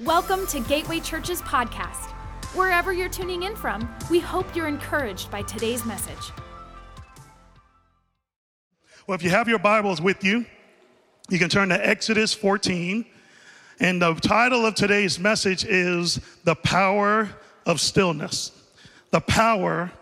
Welcome to Gateway Church's podcast. Wherever you're tuning in from, we hope you're encouraged by today's message. Well, if you have your Bibles with you, you can turn to Exodus 14. And the title of today's message is The Power of Stillness. The Power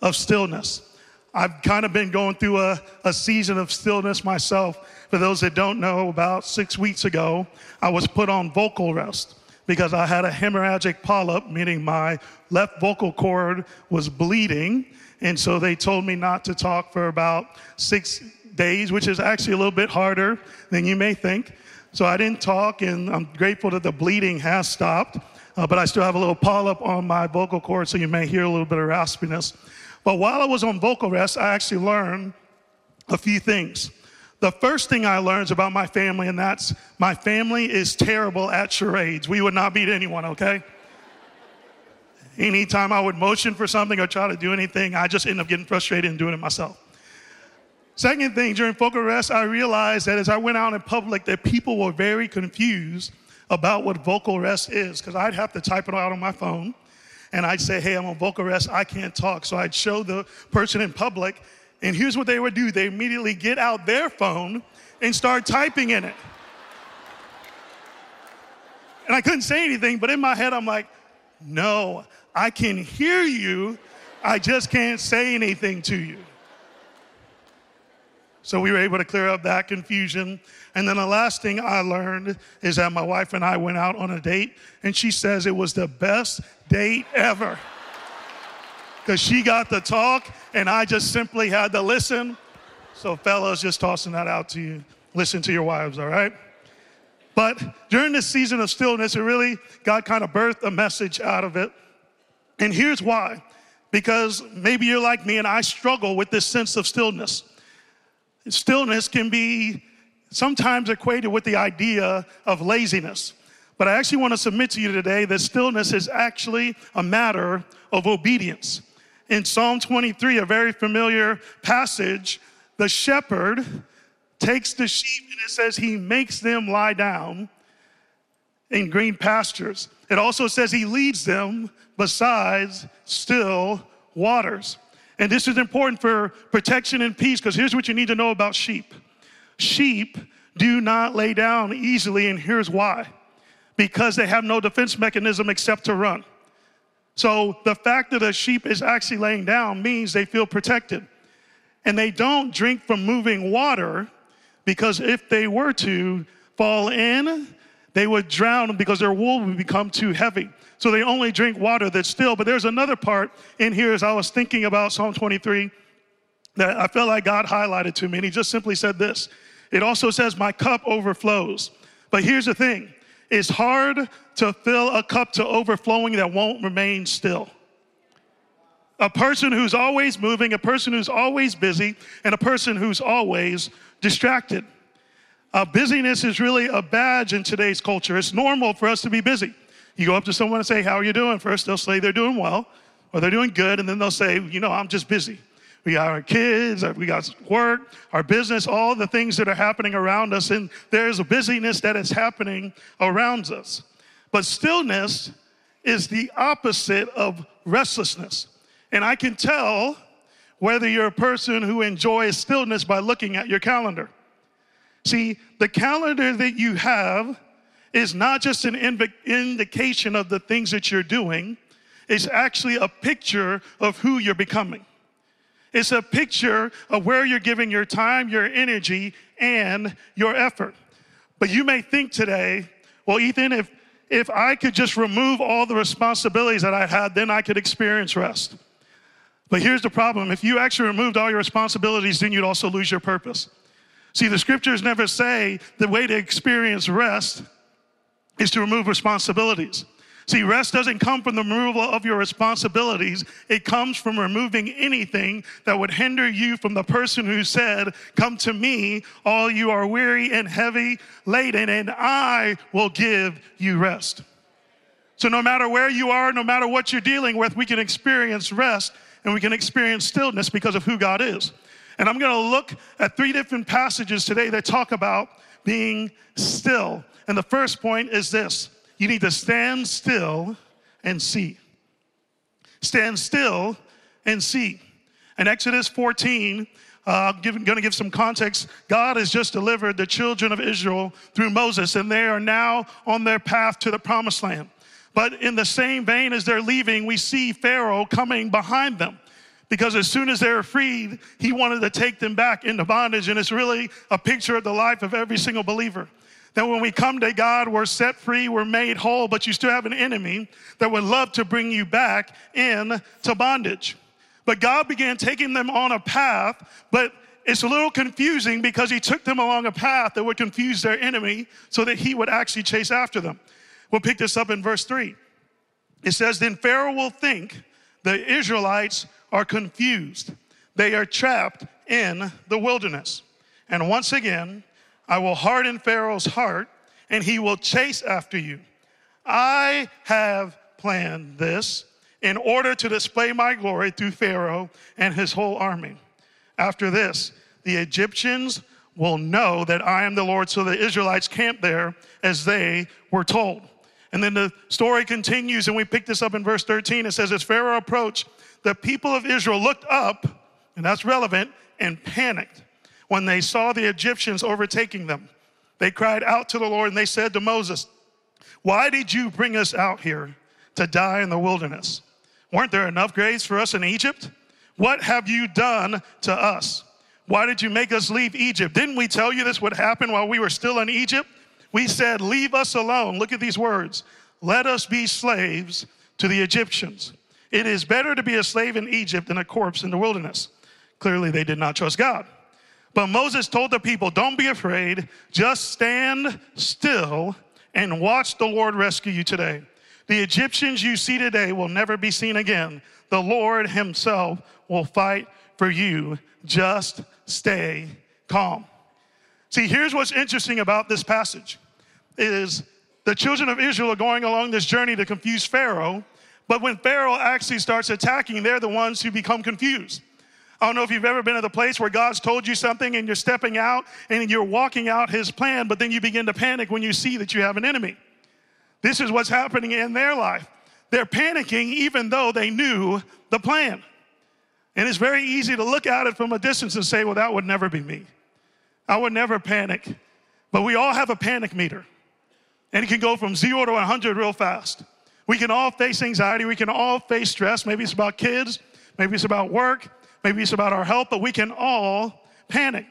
of Stillness. I've kind of been going through a, a season of stillness myself. For those that don't know, about six weeks ago, I was put on vocal rest because I had a hemorrhagic polyp, meaning my left vocal cord was bleeding. And so they told me not to talk for about six days, which is actually a little bit harder than you may think. So I didn't talk, and I'm grateful that the bleeding has stopped. Uh, but I still have a little polyp on my vocal cord, so you may hear a little bit of raspiness. But while I was on vocal rest, I actually learned a few things. The first thing I learned is about my family, and that's my family is terrible at charades. We would not beat anyone, okay? Anytime I would motion for something or try to do anything, I just end up getting frustrated and doing it myself. Second thing, during vocal rest, I realized that as I went out in public, that people were very confused about what vocal rest is, because I'd have to type it out on my phone, and I'd say, hey, I'm on vocal rest, I can't talk. So I'd show the person in public, and here's what they would do they immediately get out their phone and start typing in it. And I couldn't say anything, but in my head, I'm like, no, I can hear you. I just can't say anything to you. So we were able to clear up that confusion. And then the last thing I learned is that my wife and I went out on a date, and she says it was the best date ever because she got the talk and I just simply had to listen. So, fellas, just tossing that out to you. Listen to your wives, all right? But during this season of stillness, it really, God kind of birthed a message out of it. And here's why because maybe you're like me and I struggle with this sense of stillness. Stillness can be sometimes equated with the idea of laziness. But I actually want to submit to you today that stillness is actually a matter of obedience in Psalm 23, a very familiar passage, the shepherd takes the sheep and it says he makes them lie down in green pastures. It also says he leads them besides still waters. And this is important for protection and peace because here's what you need to know about sheep sheep do not lay down easily, and here's why because they have no defense mechanism except to run. So the fact that a sheep is actually laying down means they feel protected. And they don't drink from moving water because if they were to fall in, they would drown because their wool would become too heavy. So they only drink water that's still. But there's another part in here as I was thinking about Psalm 23 that I felt like God highlighted to me. And he just simply said this It also says, My cup overflows. But here's the thing it's hard to fill a cup to overflowing that won't remain still. A person who's always moving, a person who's always busy, and a person who's always distracted. Uh, busyness is really a badge in today's culture. It's normal for us to be busy. You go up to someone and say, How are you doing? First, they'll say they're doing well or they're doing good, and then they'll say, You know, I'm just busy. We got our kids, uh, we got work, our business, all the things that are happening around us, and there's a busyness that is happening around us. But stillness is the opposite of restlessness. And I can tell whether you're a person who enjoys stillness by looking at your calendar. See, the calendar that you have is not just an inv- indication of the things that you're doing, it's actually a picture of who you're becoming. It's a picture of where you're giving your time, your energy, and your effort. But you may think today, well, Ethan, if if I could just remove all the responsibilities that I had, then I could experience rest. But here's the problem if you actually removed all your responsibilities, then you'd also lose your purpose. See, the scriptures never say the way to experience rest is to remove responsibilities. See, rest doesn't come from the removal of your responsibilities. It comes from removing anything that would hinder you from the person who said, Come to me, all you are weary and heavy laden, and I will give you rest. So, no matter where you are, no matter what you're dealing with, we can experience rest and we can experience stillness because of who God is. And I'm going to look at three different passages today that talk about being still. And the first point is this you need to stand still and see. Stand still and see. In Exodus 14, uh, I'm going to give some context. God has just delivered the children of Israel through Moses, and they are now on their path to the promised land. But in the same vein as they're leaving, we see Pharaoh coming behind them. Because as soon as they were freed, he wanted to take them back into bondage. And it's really a picture of the life of every single believer. That when we come to God, we're set free, we're made whole, but you still have an enemy that would love to bring you back into bondage. But God began taking them on a path, but it's a little confusing because he took them along a path that would confuse their enemy so that he would actually chase after them. We'll pick this up in verse 3. It says, Then Pharaoh will think the Israelites are confused. They are trapped in the wilderness. And once again, I will harden Pharaoh's heart, and he will chase after you. I have planned this in order to display my glory through Pharaoh and his whole army. After this, the Egyptians will know that I am the Lord. So the Israelites camped there as they were told. And then the story continues, and we pick this up in verse 13. It says, As Pharaoh approached, the people of Israel looked up, and that's relevant, and panicked when they saw the Egyptians overtaking them. They cried out to the Lord, and they said to Moses, Why did you bring us out here to die in the wilderness? Weren't there enough graves for us in Egypt? What have you done to us? Why did you make us leave Egypt? Didn't we tell you this would happen while we were still in Egypt? We said, Leave us alone. Look at these words. Let us be slaves to the Egyptians. It is better to be a slave in Egypt than a corpse in the wilderness. Clearly, they did not trust God. But Moses told the people, Don't be afraid, just stand still and watch the Lord rescue you today. The Egyptians you see today will never be seen again. The Lord Himself will fight for you. Just stay calm. See, here's what's interesting about this passage is the children of Israel are going along this journey to confuse Pharaoh, but when Pharaoh actually starts attacking, they're the ones who become confused. I don't know if you've ever been at a place where God's told you something and you're stepping out and you're walking out his plan, but then you begin to panic when you see that you have an enemy. This is what's happening in their life. They're panicking even though they knew the plan. And it's very easy to look at it from a distance and say, well, that would never be me. I would never panic. But we all have a panic meter. And it can go from zero to 100 real fast. We can all face anxiety. We can all face stress. Maybe it's about kids. Maybe it's about work. Maybe it's about our health. But we can all panic.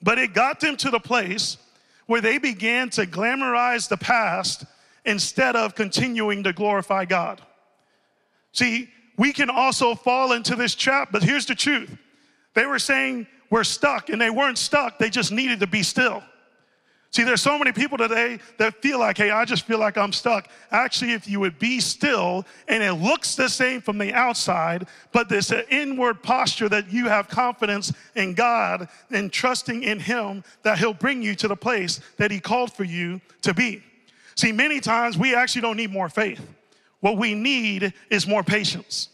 But it got them to the place where they began to glamorize the past instead of continuing to glorify God. See, we can also fall into this trap, but here's the truth. They were saying we're stuck, and they weren't stuck, they just needed to be still. See, there's so many people today that feel like, hey, I just feel like I'm stuck. Actually, if you would be still, and it looks the same from the outside, but this inward posture that you have confidence in God and trusting in Him that He'll bring you to the place that He called for you to be. See, many times we actually don't need more faith. What we need is more patience.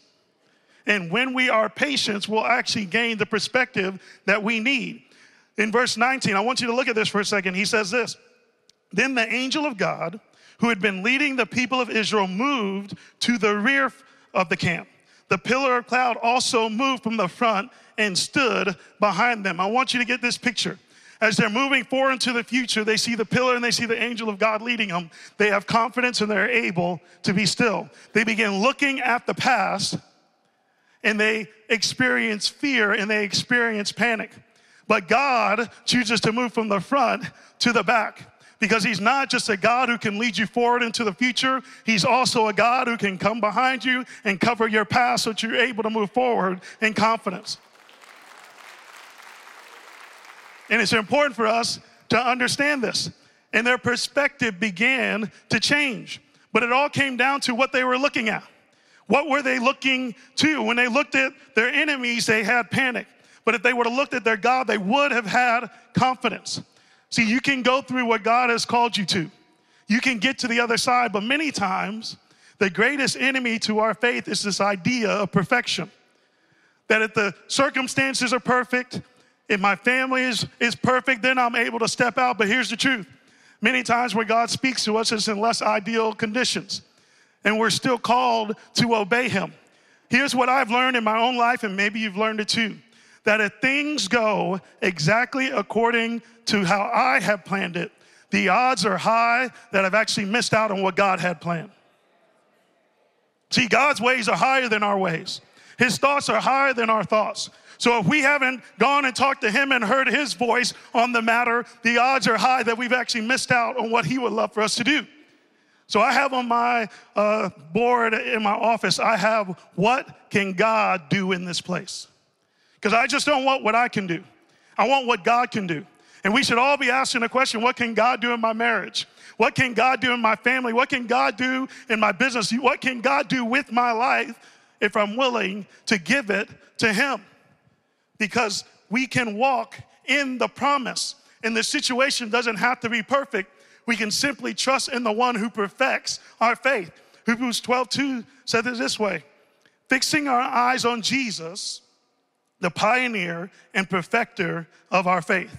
And when we are patient, we'll actually gain the perspective that we need. In verse 19, I want you to look at this for a second. He says this Then the angel of God, who had been leading the people of Israel, moved to the rear of the camp. The pillar of cloud also moved from the front and stood behind them. I want you to get this picture. As they're moving forward into the future, they see the pillar and they see the angel of God leading them. They have confidence and they're able to be still. They begin looking at the past and they experience fear and they experience panic. But God chooses to move from the front to the back because He's not just a God who can lead you forward into the future, He's also a God who can come behind you and cover your past so that you're able to move forward in confidence. And it's important for us to understand this. And their perspective began to change. But it all came down to what they were looking at. What were they looking to? When they looked at their enemies, they had panic. But if they would have looked at their God, they would have had confidence. See, you can go through what God has called you to. You can get to the other side, but many times the greatest enemy to our faith is this idea of perfection. That if the circumstances are perfect, if my family is, is perfect, then I'm able to step out. But here's the truth Many times where God speaks to us is in less ideal conditions, and we're still called to obey Him. Here's what I've learned in my own life, and maybe you've learned it too that if things go exactly according to how I have planned it, the odds are high that I've actually missed out on what God had planned. See, God's ways are higher than our ways. His thoughts are higher than our thoughts. So if we haven't gone and talked to him and heard his voice on the matter, the odds are high that we've actually missed out on what he would love for us to do. So I have on my uh, board in my office, I have what can God do in this place? Because I just don't want what I can do. I want what God can do. And we should all be asking the question what can God do in my marriage? What can God do in my family? What can God do in my business? What can God do with my life if I'm willing to give it to Him? Because we can walk in the promise, and the situation doesn't have to be perfect. We can simply trust in the one who perfects our faith. Hebrews 12 2 said it this way fixing our eyes on Jesus, the pioneer and perfecter of our faith.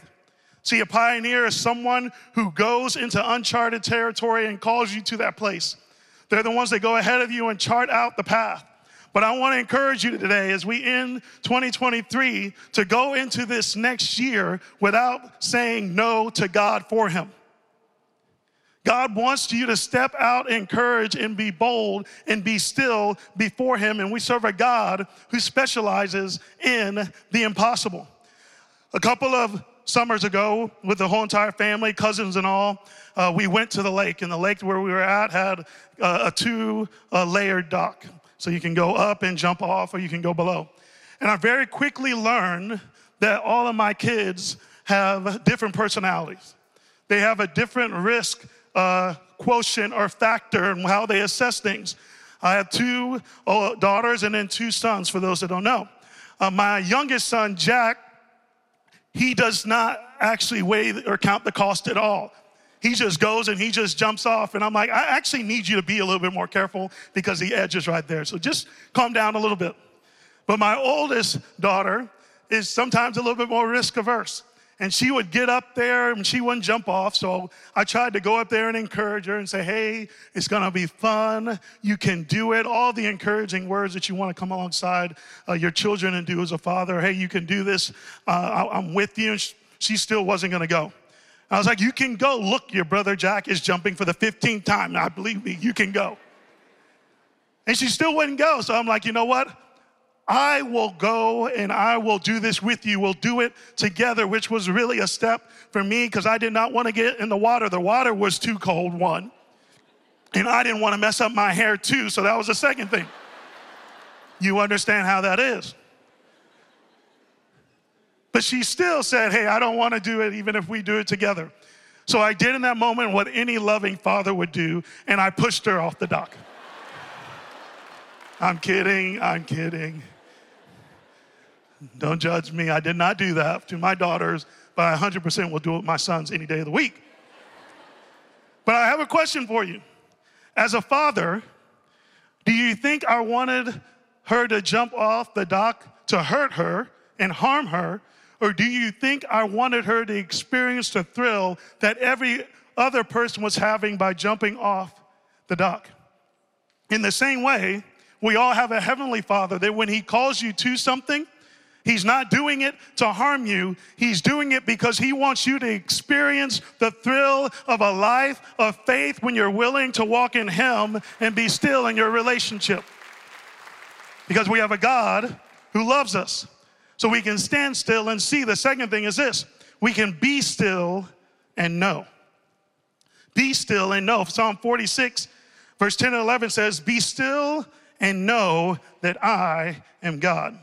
See, a pioneer is someone who goes into uncharted territory and calls you to that place. They're the ones that go ahead of you and chart out the path. But I want to encourage you today as we end 2023 to go into this next year without saying no to God for Him. God wants you to step out in courage and be bold and be still before Him. And we serve a God who specializes in the impossible. A couple of summers ago with the whole entire family, cousins and all. Uh, we went to the lake, and the lake where we were at had uh, a two uh, layered dock. So you can go up and jump off, or you can go below. And I very quickly learned that all of my kids have different personalities. They have a different risk uh, quotient or factor in how they assess things. I have two uh, daughters and then two sons, for those that don't know. Uh, my youngest son, Jack, he does not actually weigh or count the cost at all. He just goes and he just jumps off. And I'm like, I actually need you to be a little bit more careful because the edge is right there. So just calm down a little bit. But my oldest daughter is sometimes a little bit more risk averse and she would get up there and she wouldn't jump off. So I tried to go up there and encourage her and say, Hey, it's going to be fun. You can do it. All the encouraging words that you want to come alongside uh, your children and do as a father. Hey, you can do this. Uh, I, am with you. And she still wasn't going to go. I was like, You can go. Look, your brother Jack is jumping for the 15th time. I believe me, you can go. And she still wouldn't go. So I'm like, You know what? I will go and I will do this with you. We'll do it together, which was really a step for me because I did not want to get in the water. The water was too cold, one. And I didn't want to mess up my hair too, so that was the second thing. You understand how that is. But she still said, Hey, I don't want to do it even if we do it together. So I did in that moment what any loving father would do, and I pushed her off the dock. I'm kidding, I'm kidding. Don't judge me. I did not do that to my daughters, but I 100% will do it with my sons any day of the week. But I have a question for you. As a father, do you think I wanted her to jump off the dock to hurt her and harm her? Or do you think I wanted her to experience the thrill that every other person was having by jumping off the dock? In the same way, we all have a heavenly father that when he calls you to something, He's not doing it to harm you. He's doing it because he wants you to experience the thrill of a life of faith when you're willing to walk in him and be still in your relationship. Because we have a God who loves us. So we can stand still and see. The second thing is this we can be still and know. Be still and know. Psalm 46, verse 10 and 11 says, Be still and know that I am God.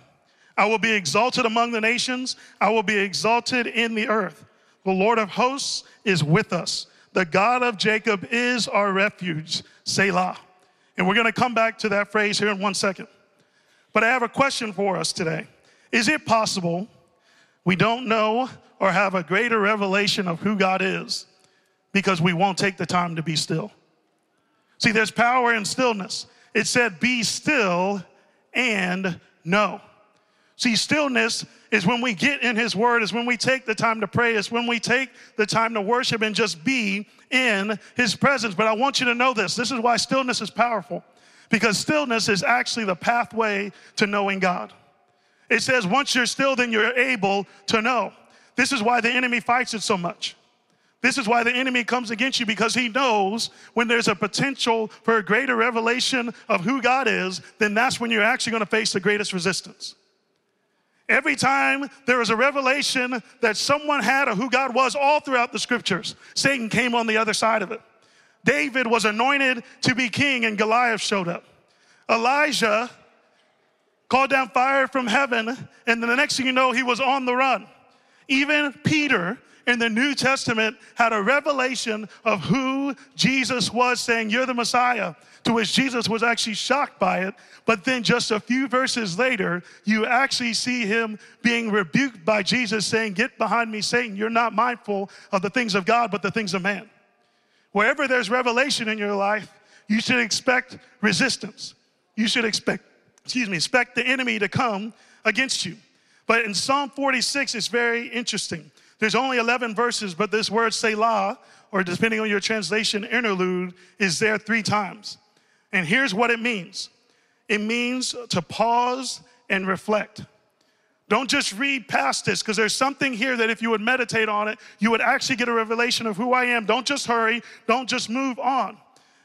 I will be exalted among the nations. I will be exalted in the earth. The Lord of hosts is with us. The God of Jacob is our refuge. Selah. And we're going to come back to that phrase here in one second. But I have a question for us today. Is it possible we don't know or have a greater revelation of who God is because we won't take the time to be still? See, there's power in stillness. It said, Be still and know. See, stillness is when we get in His Word, is when we take the time to pray, is when we take the time to worship and just be in His presence. But I want you to know this this is why stillness is powerful, because stillness is actually the pathway to knowing God. It says, once you're still, then you're able to know. This is why the enemy fights it so much. This is why the enemy comes against you because he knows when there's a potential for a greater revelation of who God is, then that's when you're actually going to face the greatest resistance. Every time there was a revelation that someone had of who God was, all throughout the scriptures, Satan came on the other side of it. David was anointed to be king, and Goliath showed up. Elijah called down fire from heaven, and the next thing you know, he was on the run. Even Peter in the New Testament had a revelation of who Jesus was, saying, You're the Messiah, to which Jesus was actually shocked by it. But then just a few verses later, you actually see him being rebuked by Jesus, saying, Get behind me, Satan. You're not mindful of the things of God, but the things of man. Wherever there's revelation in your life, you should expect resistance. You should expect, excuse me, expect the enemy to come against you. But in Psalm 46, it's very interesting. There's only 11 verses, but this word Selah, or depending on your translation, interlude, is there three times. And here's what it means it means to pause and reflect. Don't just read past this because there's something here that if you would meditate on it, you would actually get a revelation of who I am. Don't just hurry, don't just move on.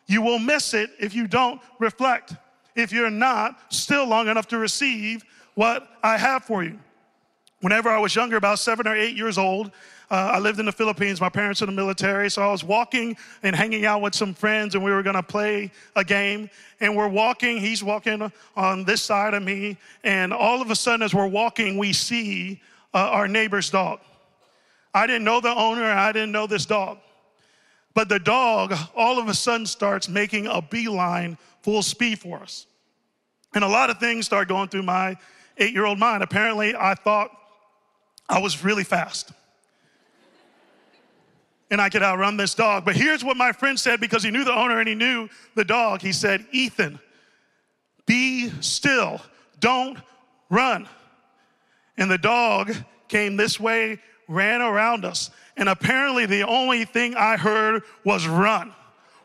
You will miss it if you don't reflect, if you're not still long enough to receive what I have for you. Whenever I was younger, about seven or eight years old, uh, I lived in the Philippines. My parents are in the military, so I was walking and hanging out with some friends, and we were gonna play a game. And we're walking, he's walking on this side of me, and all of a sudden, as we're walking, we see uh, our neighbor's dog. I didn't know the owner, I didn't know this dog. But the dog all of a sudden starts making a beeline full speed for us. And a lot of things start going through my eight year old mind. Apparently, I thought I was really fast. And I could outrun this dog. But here's what my friend said because he knew the owner and he knew the dog. He said, Ethan, be still, don't run. And the dog came this way, ran around us. And apparently, the only thing I heard was run.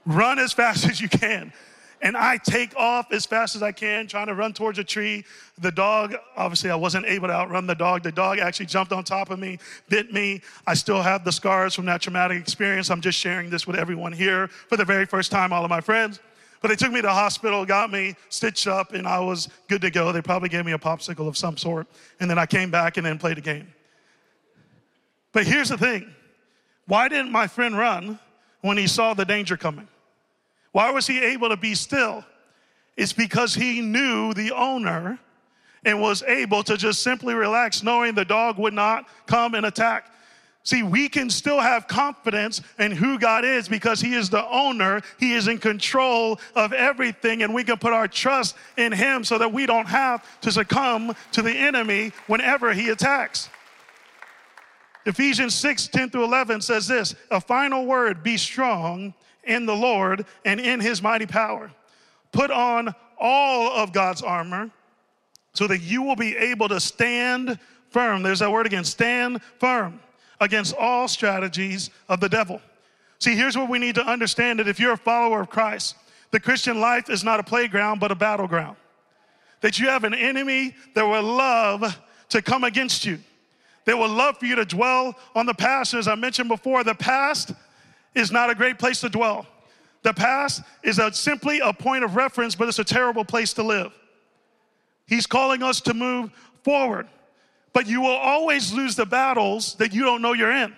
Run as fast as you can and I take off as fast as I can, trying to run towards a tree. The dog, obviously, I wasn't able to outrun the dog. The dog actually jumped on top of me, bit me. I still have the scars from that traumatic experience. I'm just sharing this with everyone here for the very first time, all of my friends. But they took me to the hospital, got me stitched up, and I was good to go. They probably gave me a popsicle of some sort. And then I came back and then played a game. But here's the thing why didn't my friend run when he saw the danger coming? Why was he able to be still? It's because he knew the owner and was able to just simply relax, knowing the dog would not come and attack. See, we can still have confidence in who God is because He is the owner. He is in control of everything, and we can put our trust in Him so that we don't have to succumb to the enemy whenever He attacks. Ephesians 6 10 through 11 says this a final word be strong in the Lord and in his mighty power. Put on all of God's armor so that you will be able to stand firm. There's that word again stand firm against all strategies of the devil. See, here's what we need to understand that if you're a follower of Christ, the Christian life is not a playground, but a battleground. That you have an enemy that will love to come against you. They will love for you to dwell on the past. As I mentioned before, the past is not a great place to dwell. The past is a, simply a point of reference, but it's a terrible place to live. He's calling us to move forward, but you will always lose the battles that you don't know you're in.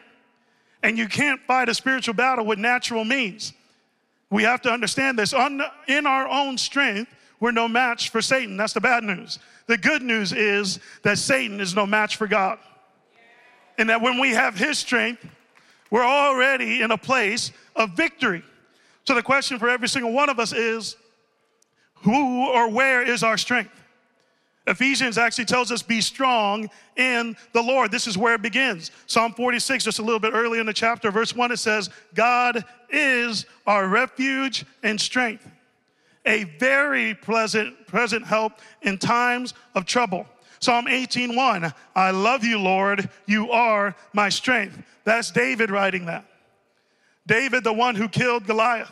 And you can't fight a spiritual battle with natural means. We have to understand this. in our own strength, we're no match for Satan. That's the bad news. The good news is that Satan is no match for God. And that when we have his strength, we're already in a place of victory. So the question for every single one of us is who or where is our strength? Ephesians actually tells us be strong in the Lord. This is where it begins. Psalm 46, just a little bit early in the chapter, verse 1, it says, God is our refuge and strength, a very pleasant present help in times of trouble. Psalm 18:1, I love you, Lord, you are my strength. That's David writing that. David, the one who killed Goliath.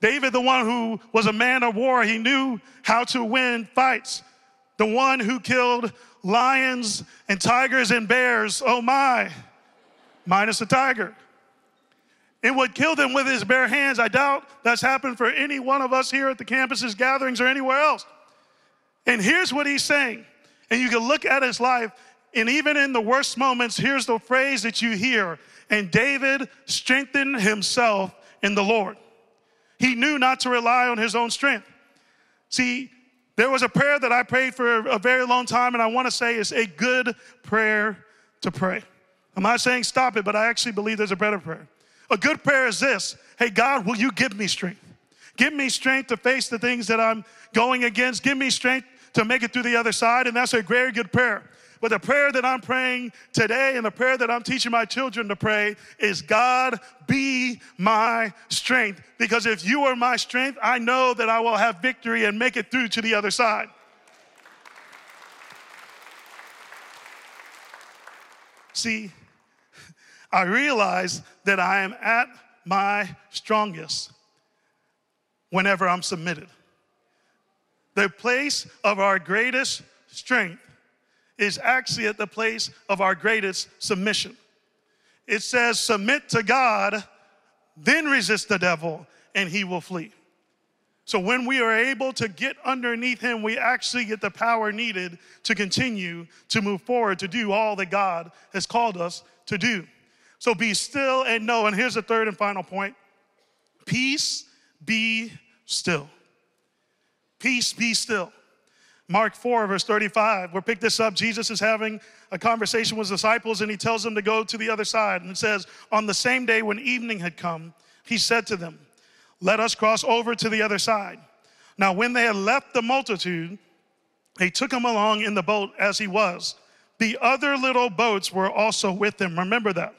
David, the one who was a man of war, he knew how to win fights. The one who killed lions and tigers and bears, oh my, minus a tiger. And would kill them with his bare hands. I doubt that's happened for any one of us here at the campuses, gatherings, or anywhere else. And here's what he's saying. And you can look at his life, and even in the worst moments, here's the phrase that you hear. And David strengthened himself in the Lord. He knew not to rely on his own strength. See, there was a prayer that I prayed for a very long time, and I want to say it's a good prayer to pray. I'm not saying stop it, but I actually believe there's a better prayer. A good prayer is this Hey, God, will you give me strength? Give me strength to face the things that I'm going against. Give me strength to make it through the other side. And that's a very good prayer. But the prayer that I'm praying today and the prayer that I'm teaching my children to pray is God, be my strength. Because if you are my strength, I know that I will have victory and make it through to the other side. See, I realize that I am at my strongest whenever I'm submitted. The place of our greatest strength is actually at the place of our greatest submission. It says, Submit to God, then resist the devil, and he will flee. So when we are able to get underneath him, we actually get the power needed to continue to move forward, to do all that God has called us to do. So be still and know. And here's the third and final point peace be still. Peace be still. Mark 4, verse 35, we'll pick this up. Jesus is having a conversation with his disciples and he tells them to go to the other side. And it says, On the same day when evening had come, he said to them, Let us cross over to the other side. Now, when they had left the multitude, they took him along in the boat as he was. The other little boats were also with him. Remember that.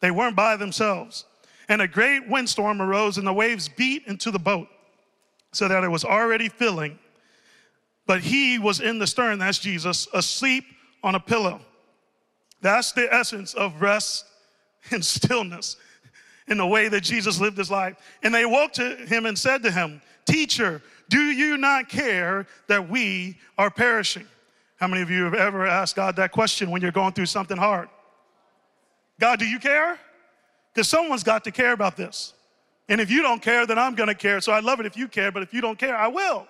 They weren't by themselves. And a great windstorm arose, and the waves beat into the boat so that it was already filling but he was in the stern, that's Jesus, asleep on a pillow. That's the essence of rest and stillness in the way that Jesus lived his life. And they woke to him and said to him, Teacher, do you not care that we are perishing? How many of you have ever asked God that question when you're going through something hard? God, do you care? Because someone's got to care about this. And if you don't care, then I'm going to care. So I love it if you care, but if you don't care, I will.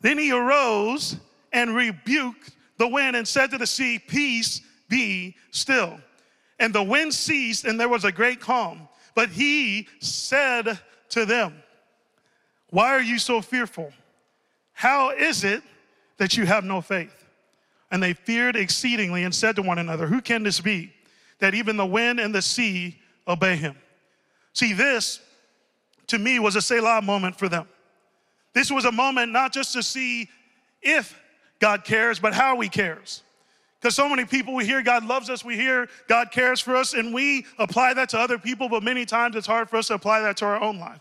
Then he arose and rebuked the wind and said to the sea, Peace, be still. And the wind ceased, and there was a great calm. But he said to them, Why are you so fearful? How is it that you have no faith? And they feared exceedingly and said to one another, Who can this be? That even the wind and the sea obey him. See, this to me was a Selah moment for them. This was a moment not just to see if God cares, but how He cares. Because so many people, we hear God loves us, we hear God cares for us, and we apply that to other people, but many times it's hard for us to apply that to our own life.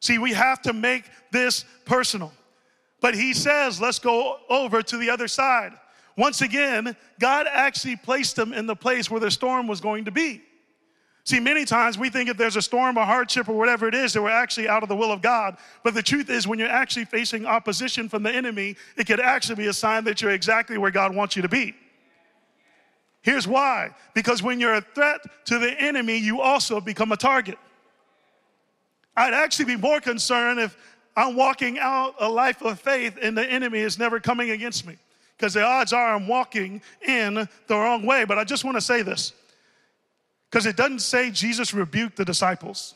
See, we have to make this personal. But He says, let's go over to the other side. Once again, God actually placed them in the place where the storm was going to be. See, many times we think if there's a storm or hardship or whatever it is, that we're actually out of the will of God. But the truth is, when you're actually facing opposition from the enemy, it could actually be a sign that you're exactly where God wants you to be. Here's why because when you're a threat to the enemy, you also become a target. I'd actually be more concerned if I'm walking out a life of faith and the enemy is never coming against me. Because the odds are I'm walking in the wrong way. But I just want to say this because it doesn't say Jesus rebuked the disciples.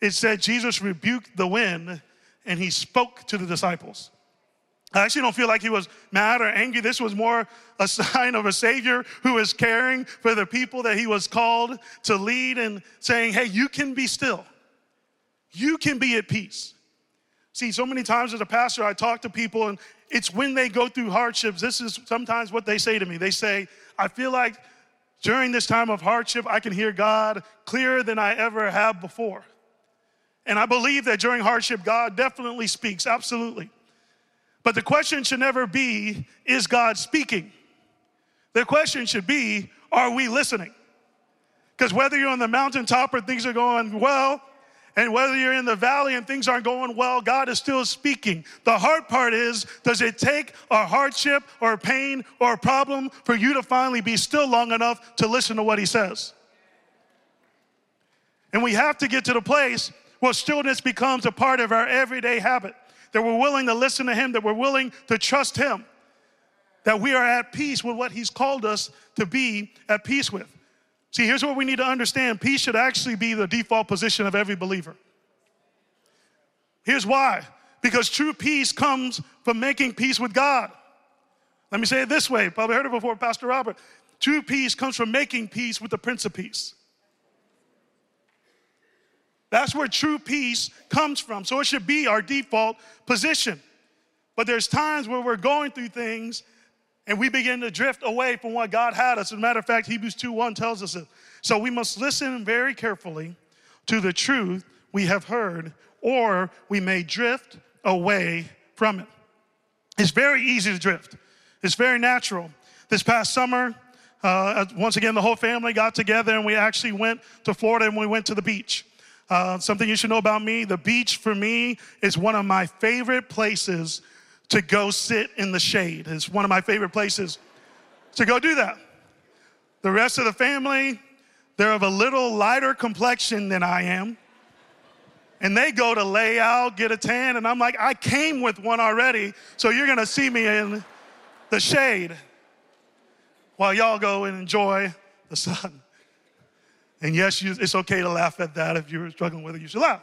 It said Jesus rebuked the wind and he spoke to the disciples. I actually don't feel like he was mad or angry. This was more a sign of a Savior who is caring for the people that he was called to lead and saying, hey, you can be still. You can be at peace. See, so many times as a pastor, I talk to people, and it's when they go through hardships. This is sometimes what they say to me. They say, I feel like during this time of hardship, I can hear God clearer than I ever have before. And I believe that during hardship, God definitely speaks, absolutely. But the question should never be, is God speaking? The question should be, are we listening? Because whether you're on the mountaintop or things are going well, and whether you're in the valley and things aren't going well, God is still speaking. The hard part is does it take a hardship or a pain or a problem for you to finally be still long enough to listen to what He says? And we have to get to the place where stillness becomes a part of our everyday habit, that we're willing to listen to Him, that we're willing to trust Him, that we are at peace with what He's called us to be at peace with. See, here's what we need to understand peace should actually be the default position of every believer. Here's why because true peace comes from making peace with God. Let me say it this way, probably heard it before, Pastor Robert. True peace comes from making peace with the Prince of Peace. That's where true peace comes from. So it should be our default position. But there's times where we're going through things and we begin to drift away from what God had us. As a matter of fact, Hebrews 2:1 tells us it. So we must listen very carefully to the truth we have heard, or we may drift away from it. It's very easy to drift. It's very natural. This past summer, uh, once again, the whole family got together and we actually went to Florida and we went to the beach. Uh, something you should know about me the beach for me is one of my favorite places to go sit in the shade. It's one of my favorite places to go do that. The rest of the family, they're of a little lighter complexion than I am. And they go to lay out, get a tan, and I'm like, I came with one already, so you're gonna see me in the shade while y'all go and enjoy the sun. And yes, you, it's okay to laugh at that if you're struggling with it, you should laugh.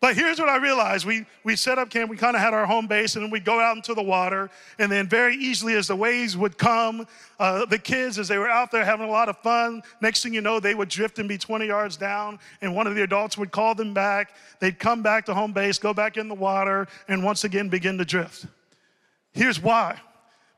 But here's what I realized. We, we set up camp, we kind of had our home base, and then we'd go out into the water. And then, very easily, as the waves would come, uh, the kids, as they were out there having a lot of fun, next thing you know, they would drift and be 20 yards down, and one of the adults would call them back. They'd come back to home base, go back in the water, and once again begin to drift. Here's why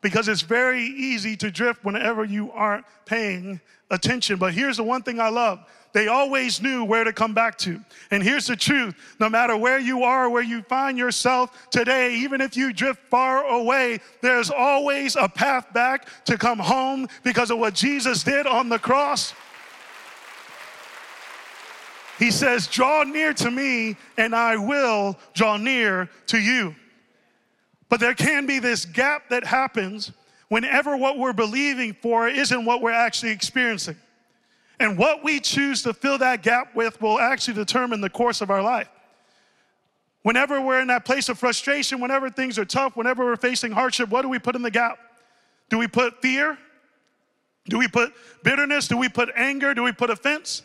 because it's very easy to drift whenever you aren't paying attention. But here's the one thing I love they always knew where to come back to. And here's the truth no matter where you are, where you find yourself today, even if you drift far away, there's always a path back to come home because of what Jesus did on the cross. He says, Draw near to me, and I will draw near to you. But there can be this gap that happens whenever what we're believing for isn't what we're actually experiencing. And what we choose to fill that gap with will actually determine the course of our life. Whenever we're in that place of frustration, whenever things are tough, whenever we're facing hardship, what do we put in the gap? Do we put fear? Do we put bitterness? Do we put anger? Do we put offense?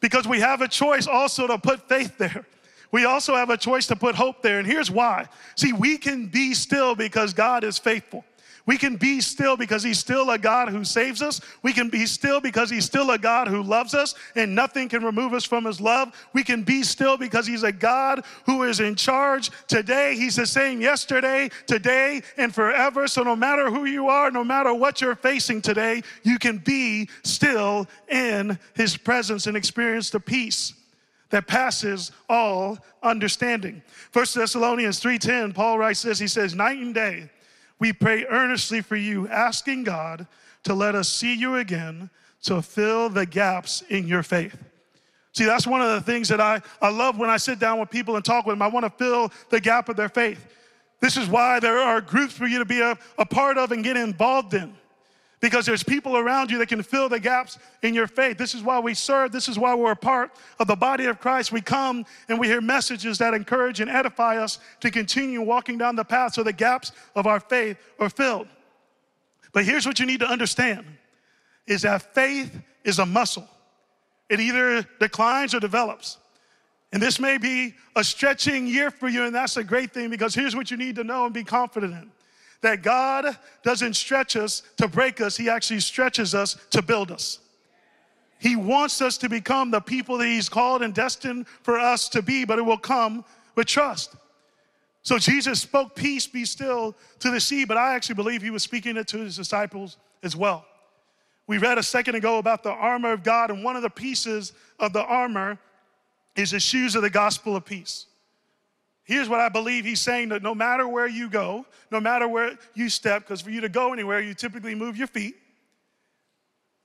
Because we have a choice also to put faith there. We also have a choice to put hope there. And here's why. See, we can be still because God is faithful. We can be still because He's still a God who saves us. We can be still because He's still a God who loves us and nothing can remove us from His love. We can be still because He's a God who is in charge today. He's the same yesterday, today, and forever. So no matter who you are, no matter what you're facing today, you can be still in His presence and experience the peace that passes all understanding. First Thessalonians 3:10, Paul writes this, he says, Night and day we pray earnestly for you, asking God to let us see you again to fill the gaps in your faith. See, that's one of the things that I, I love when I sit down with people and talk with them. I want to fill the gap of their faith. This is why there are groups for you to be a, a part of and get involved in because there's people around you that can fill the gaps in your faith. This is why we serve. This is why we're a part of the body of Christ. We come and we hear messages that encourage and edify us to continue walking down the path so the gaps of our faith are filled. But here's what you need to understand is that faith is a muscle. It either declines or develops. And this may be a stretching year for you, and that's a great thing because here's what you need to know and be confident in that God doesn't stretch us to break us, He actually stretches us to build us. He wants us to become the people that He's called and destined for us to be, but it will come with trust. So Jesus spoke, Peace be still to the sea, but I actually believe He was speaking it to His disciples as well. We read a second ago about the armor of God, and one of the pieces of the armor is the shoes of the gospel of peace. Here's what I believe he's saying that no matter where you go, no matter where you step, because for you to go anywhere, you typically move your feet,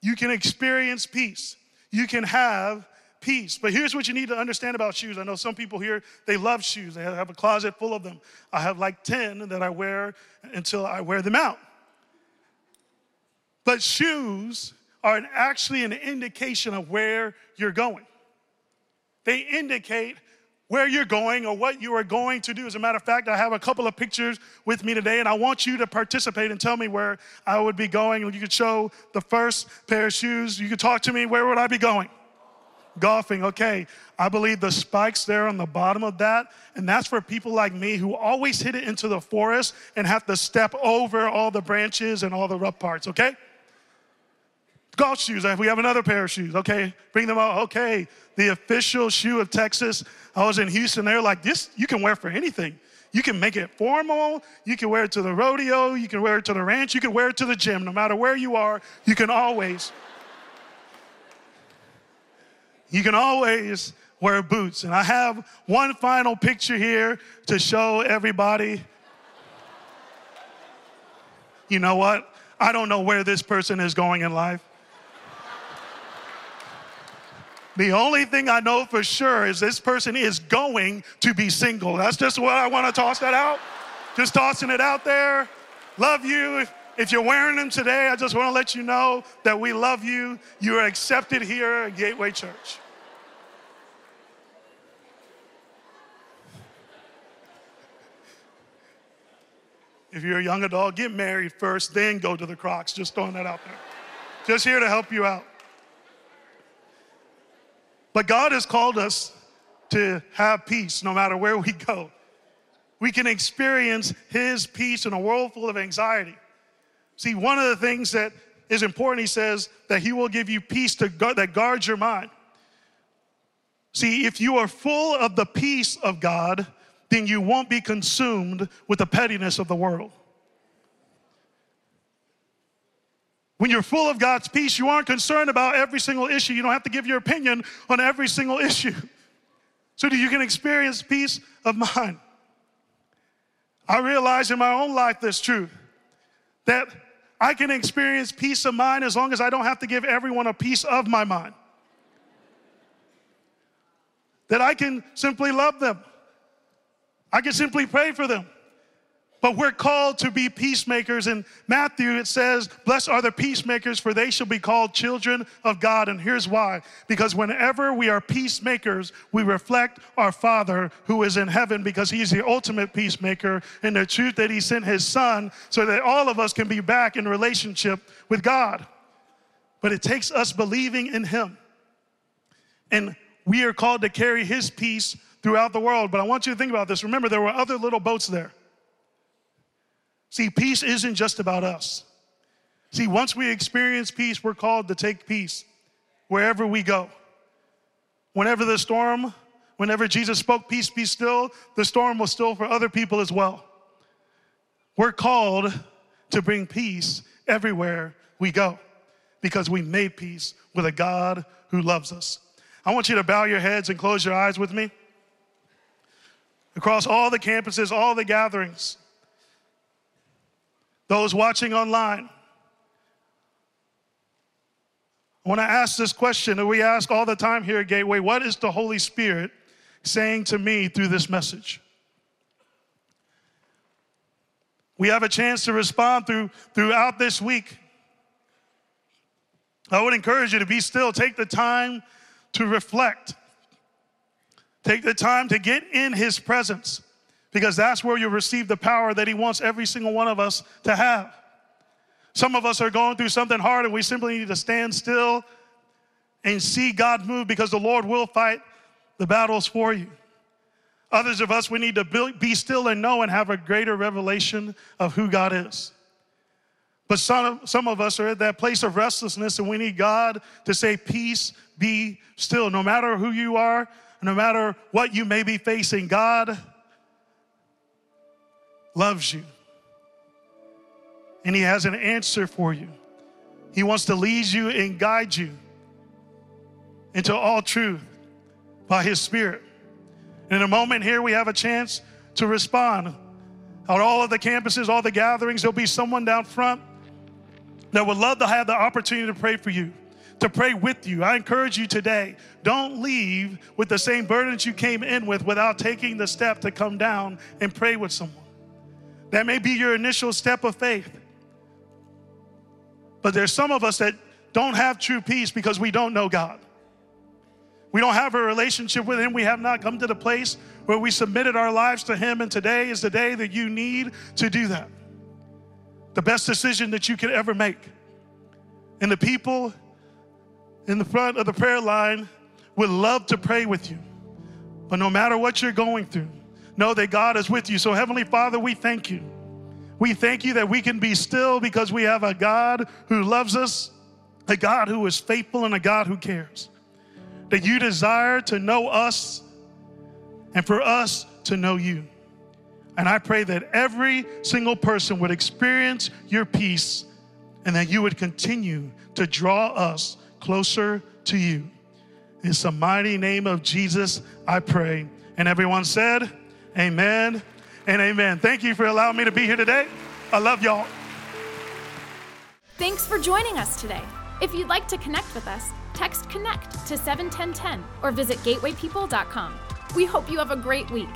you can experience peace. You can have peace. But here's what you need to understand about shoes. I know some people here, they love shoes. They have a closet full of them. I have like 10 that I wear until I wear them out. But shoes are an, actually an indication of where you're going. They indicate where you're going or what you are going to do. As a matter of fact, I have a couple of pictures with me today, and I want you to participate and tell me where I would be going. You could show the first pair of shoes. You could talk to me, where would I be going? golfing. Okay, I believe the spikes there on the bottom of that, and that's for people like me who always hit it into the forest and have to step over all the branches and all the rough parts, okay? Golf shoes, we have another pair of shoes, okay? Bring them out, okay. The official shoe of Texas. I was in Houston, they're like, this you can wear for anything. You can make it formal. You can wear it to the rodeo. You can wear it to the ranch. You can wear it to the gym. No matter where you are, you can always you can always wear boots. And I have one final picture here to show everybody. You know what? I don't know where this person is going in life. The only thing I know for sure is this person is going to be single. That's just what I want to toss that out. Just tossing it out there. Love you. If you're wearing them today, I just want to let you know that we love you. You are accepted here at Gateway Church. If you're a young adult, get married first, then go to the Crocs. Just throwing that out there. Just here to help you out. But God has called us to have peace no matter where we go. We can experience His peace in a world full of anxiety. See, one of the things that is important, He says, that He will give you peace to that guards your mind. See, if you are full of the peace of God, then you won't be consumed with the pettiness of the world. When you're full of God's peace, you aren't concerned about every single issue. You don't have to give your opinion on every single issue. So that you can experience peace of mind. I realize in my own life this truth that I can experience peace of mind as long as I don't have to give everyone a piece of my mind. That I can simply love them. I can simply pray for them. But we're called to be peacemakers. In Matthew, it says, Blessed are the peacemakers, for they shall be called children of God. And here's why because whenever we are peacemakers, we reflect our Father who is in heaven, because He's the ultimate peacemaker and the truth that He sent His Son so that all of us can be back in relationship with God. But it takes us believing in Him. And we are called to carry His peace throughout the world. But I want you to think about this. Remember, there were other little boats there. See, peace isn't just about us. See, once we experience peace, we're called to take peace wherever we go. Whenever the storm, whenever Jesus spoke, Peace be still, the storm was still for other people as well. We're called to bring peace everywhere we go because we made peace with a God who loves us. I want you to bow your heads and close your eyes with me across all the campuses, all the gatherings, those watching online. I want to ask this question that we ask all the time here at Gateway What is the Holy Spirit saying to me through this message? We have a chance to respond through, throughout this week. I would encourage you to be still, take the time to reflect. Take the time to get in His presence because that's where you receive the power that He wants every single one of us to have. Some of us are going through something hard and we simply need to stand still and see God move because the Lord will fight the battles for you. Others of us, we need to be still and know and have a greater revelation of who God is. But some, some of us are at that place of restlessness and we need God to say, Peace, be still. No matter who you are, no matter what you may be facing, God loves you. And He has an answer for you. He wants to lead you and guide you into all truth by His Spirit. In a moment here, we have a chance to respond. On all of the campuses, all the gatherings, there'll be someone down front that would love to have the opportunity to pray for you, to pray with you. I encourage you today don't leave with the same burdens you came in with without taking the step to come down and pray with someone. That may be your initial step of faith. But there's some of us that don't have true peace because we don't know God. We don't have a relationship with Him. We have not come to the place where we submitted our lives to Him. And today is the day that you need to do that. The best decision that you could ever make. And the people in the front of the prayer line would love to pray with you. But no matter what you're going through, know that God is with you. So, Heavenly Father, we thank you. We thank you that we can be still because we have a God who loves us, a God who is faithful, and a God who cares that you desire to know us and for us to know you. And I pray that every single person would experience your peace and that you would continue to draw us closer to you. In the mighty name of Jesus, I pray. And everyone said, Amen and amen. Thank you for allowing me to be here today. I love y'all. Thanks for joining us today. If you'd like to connect with us, text connect to 71010 or visit gatewaypeople.com. We hope you have a great week.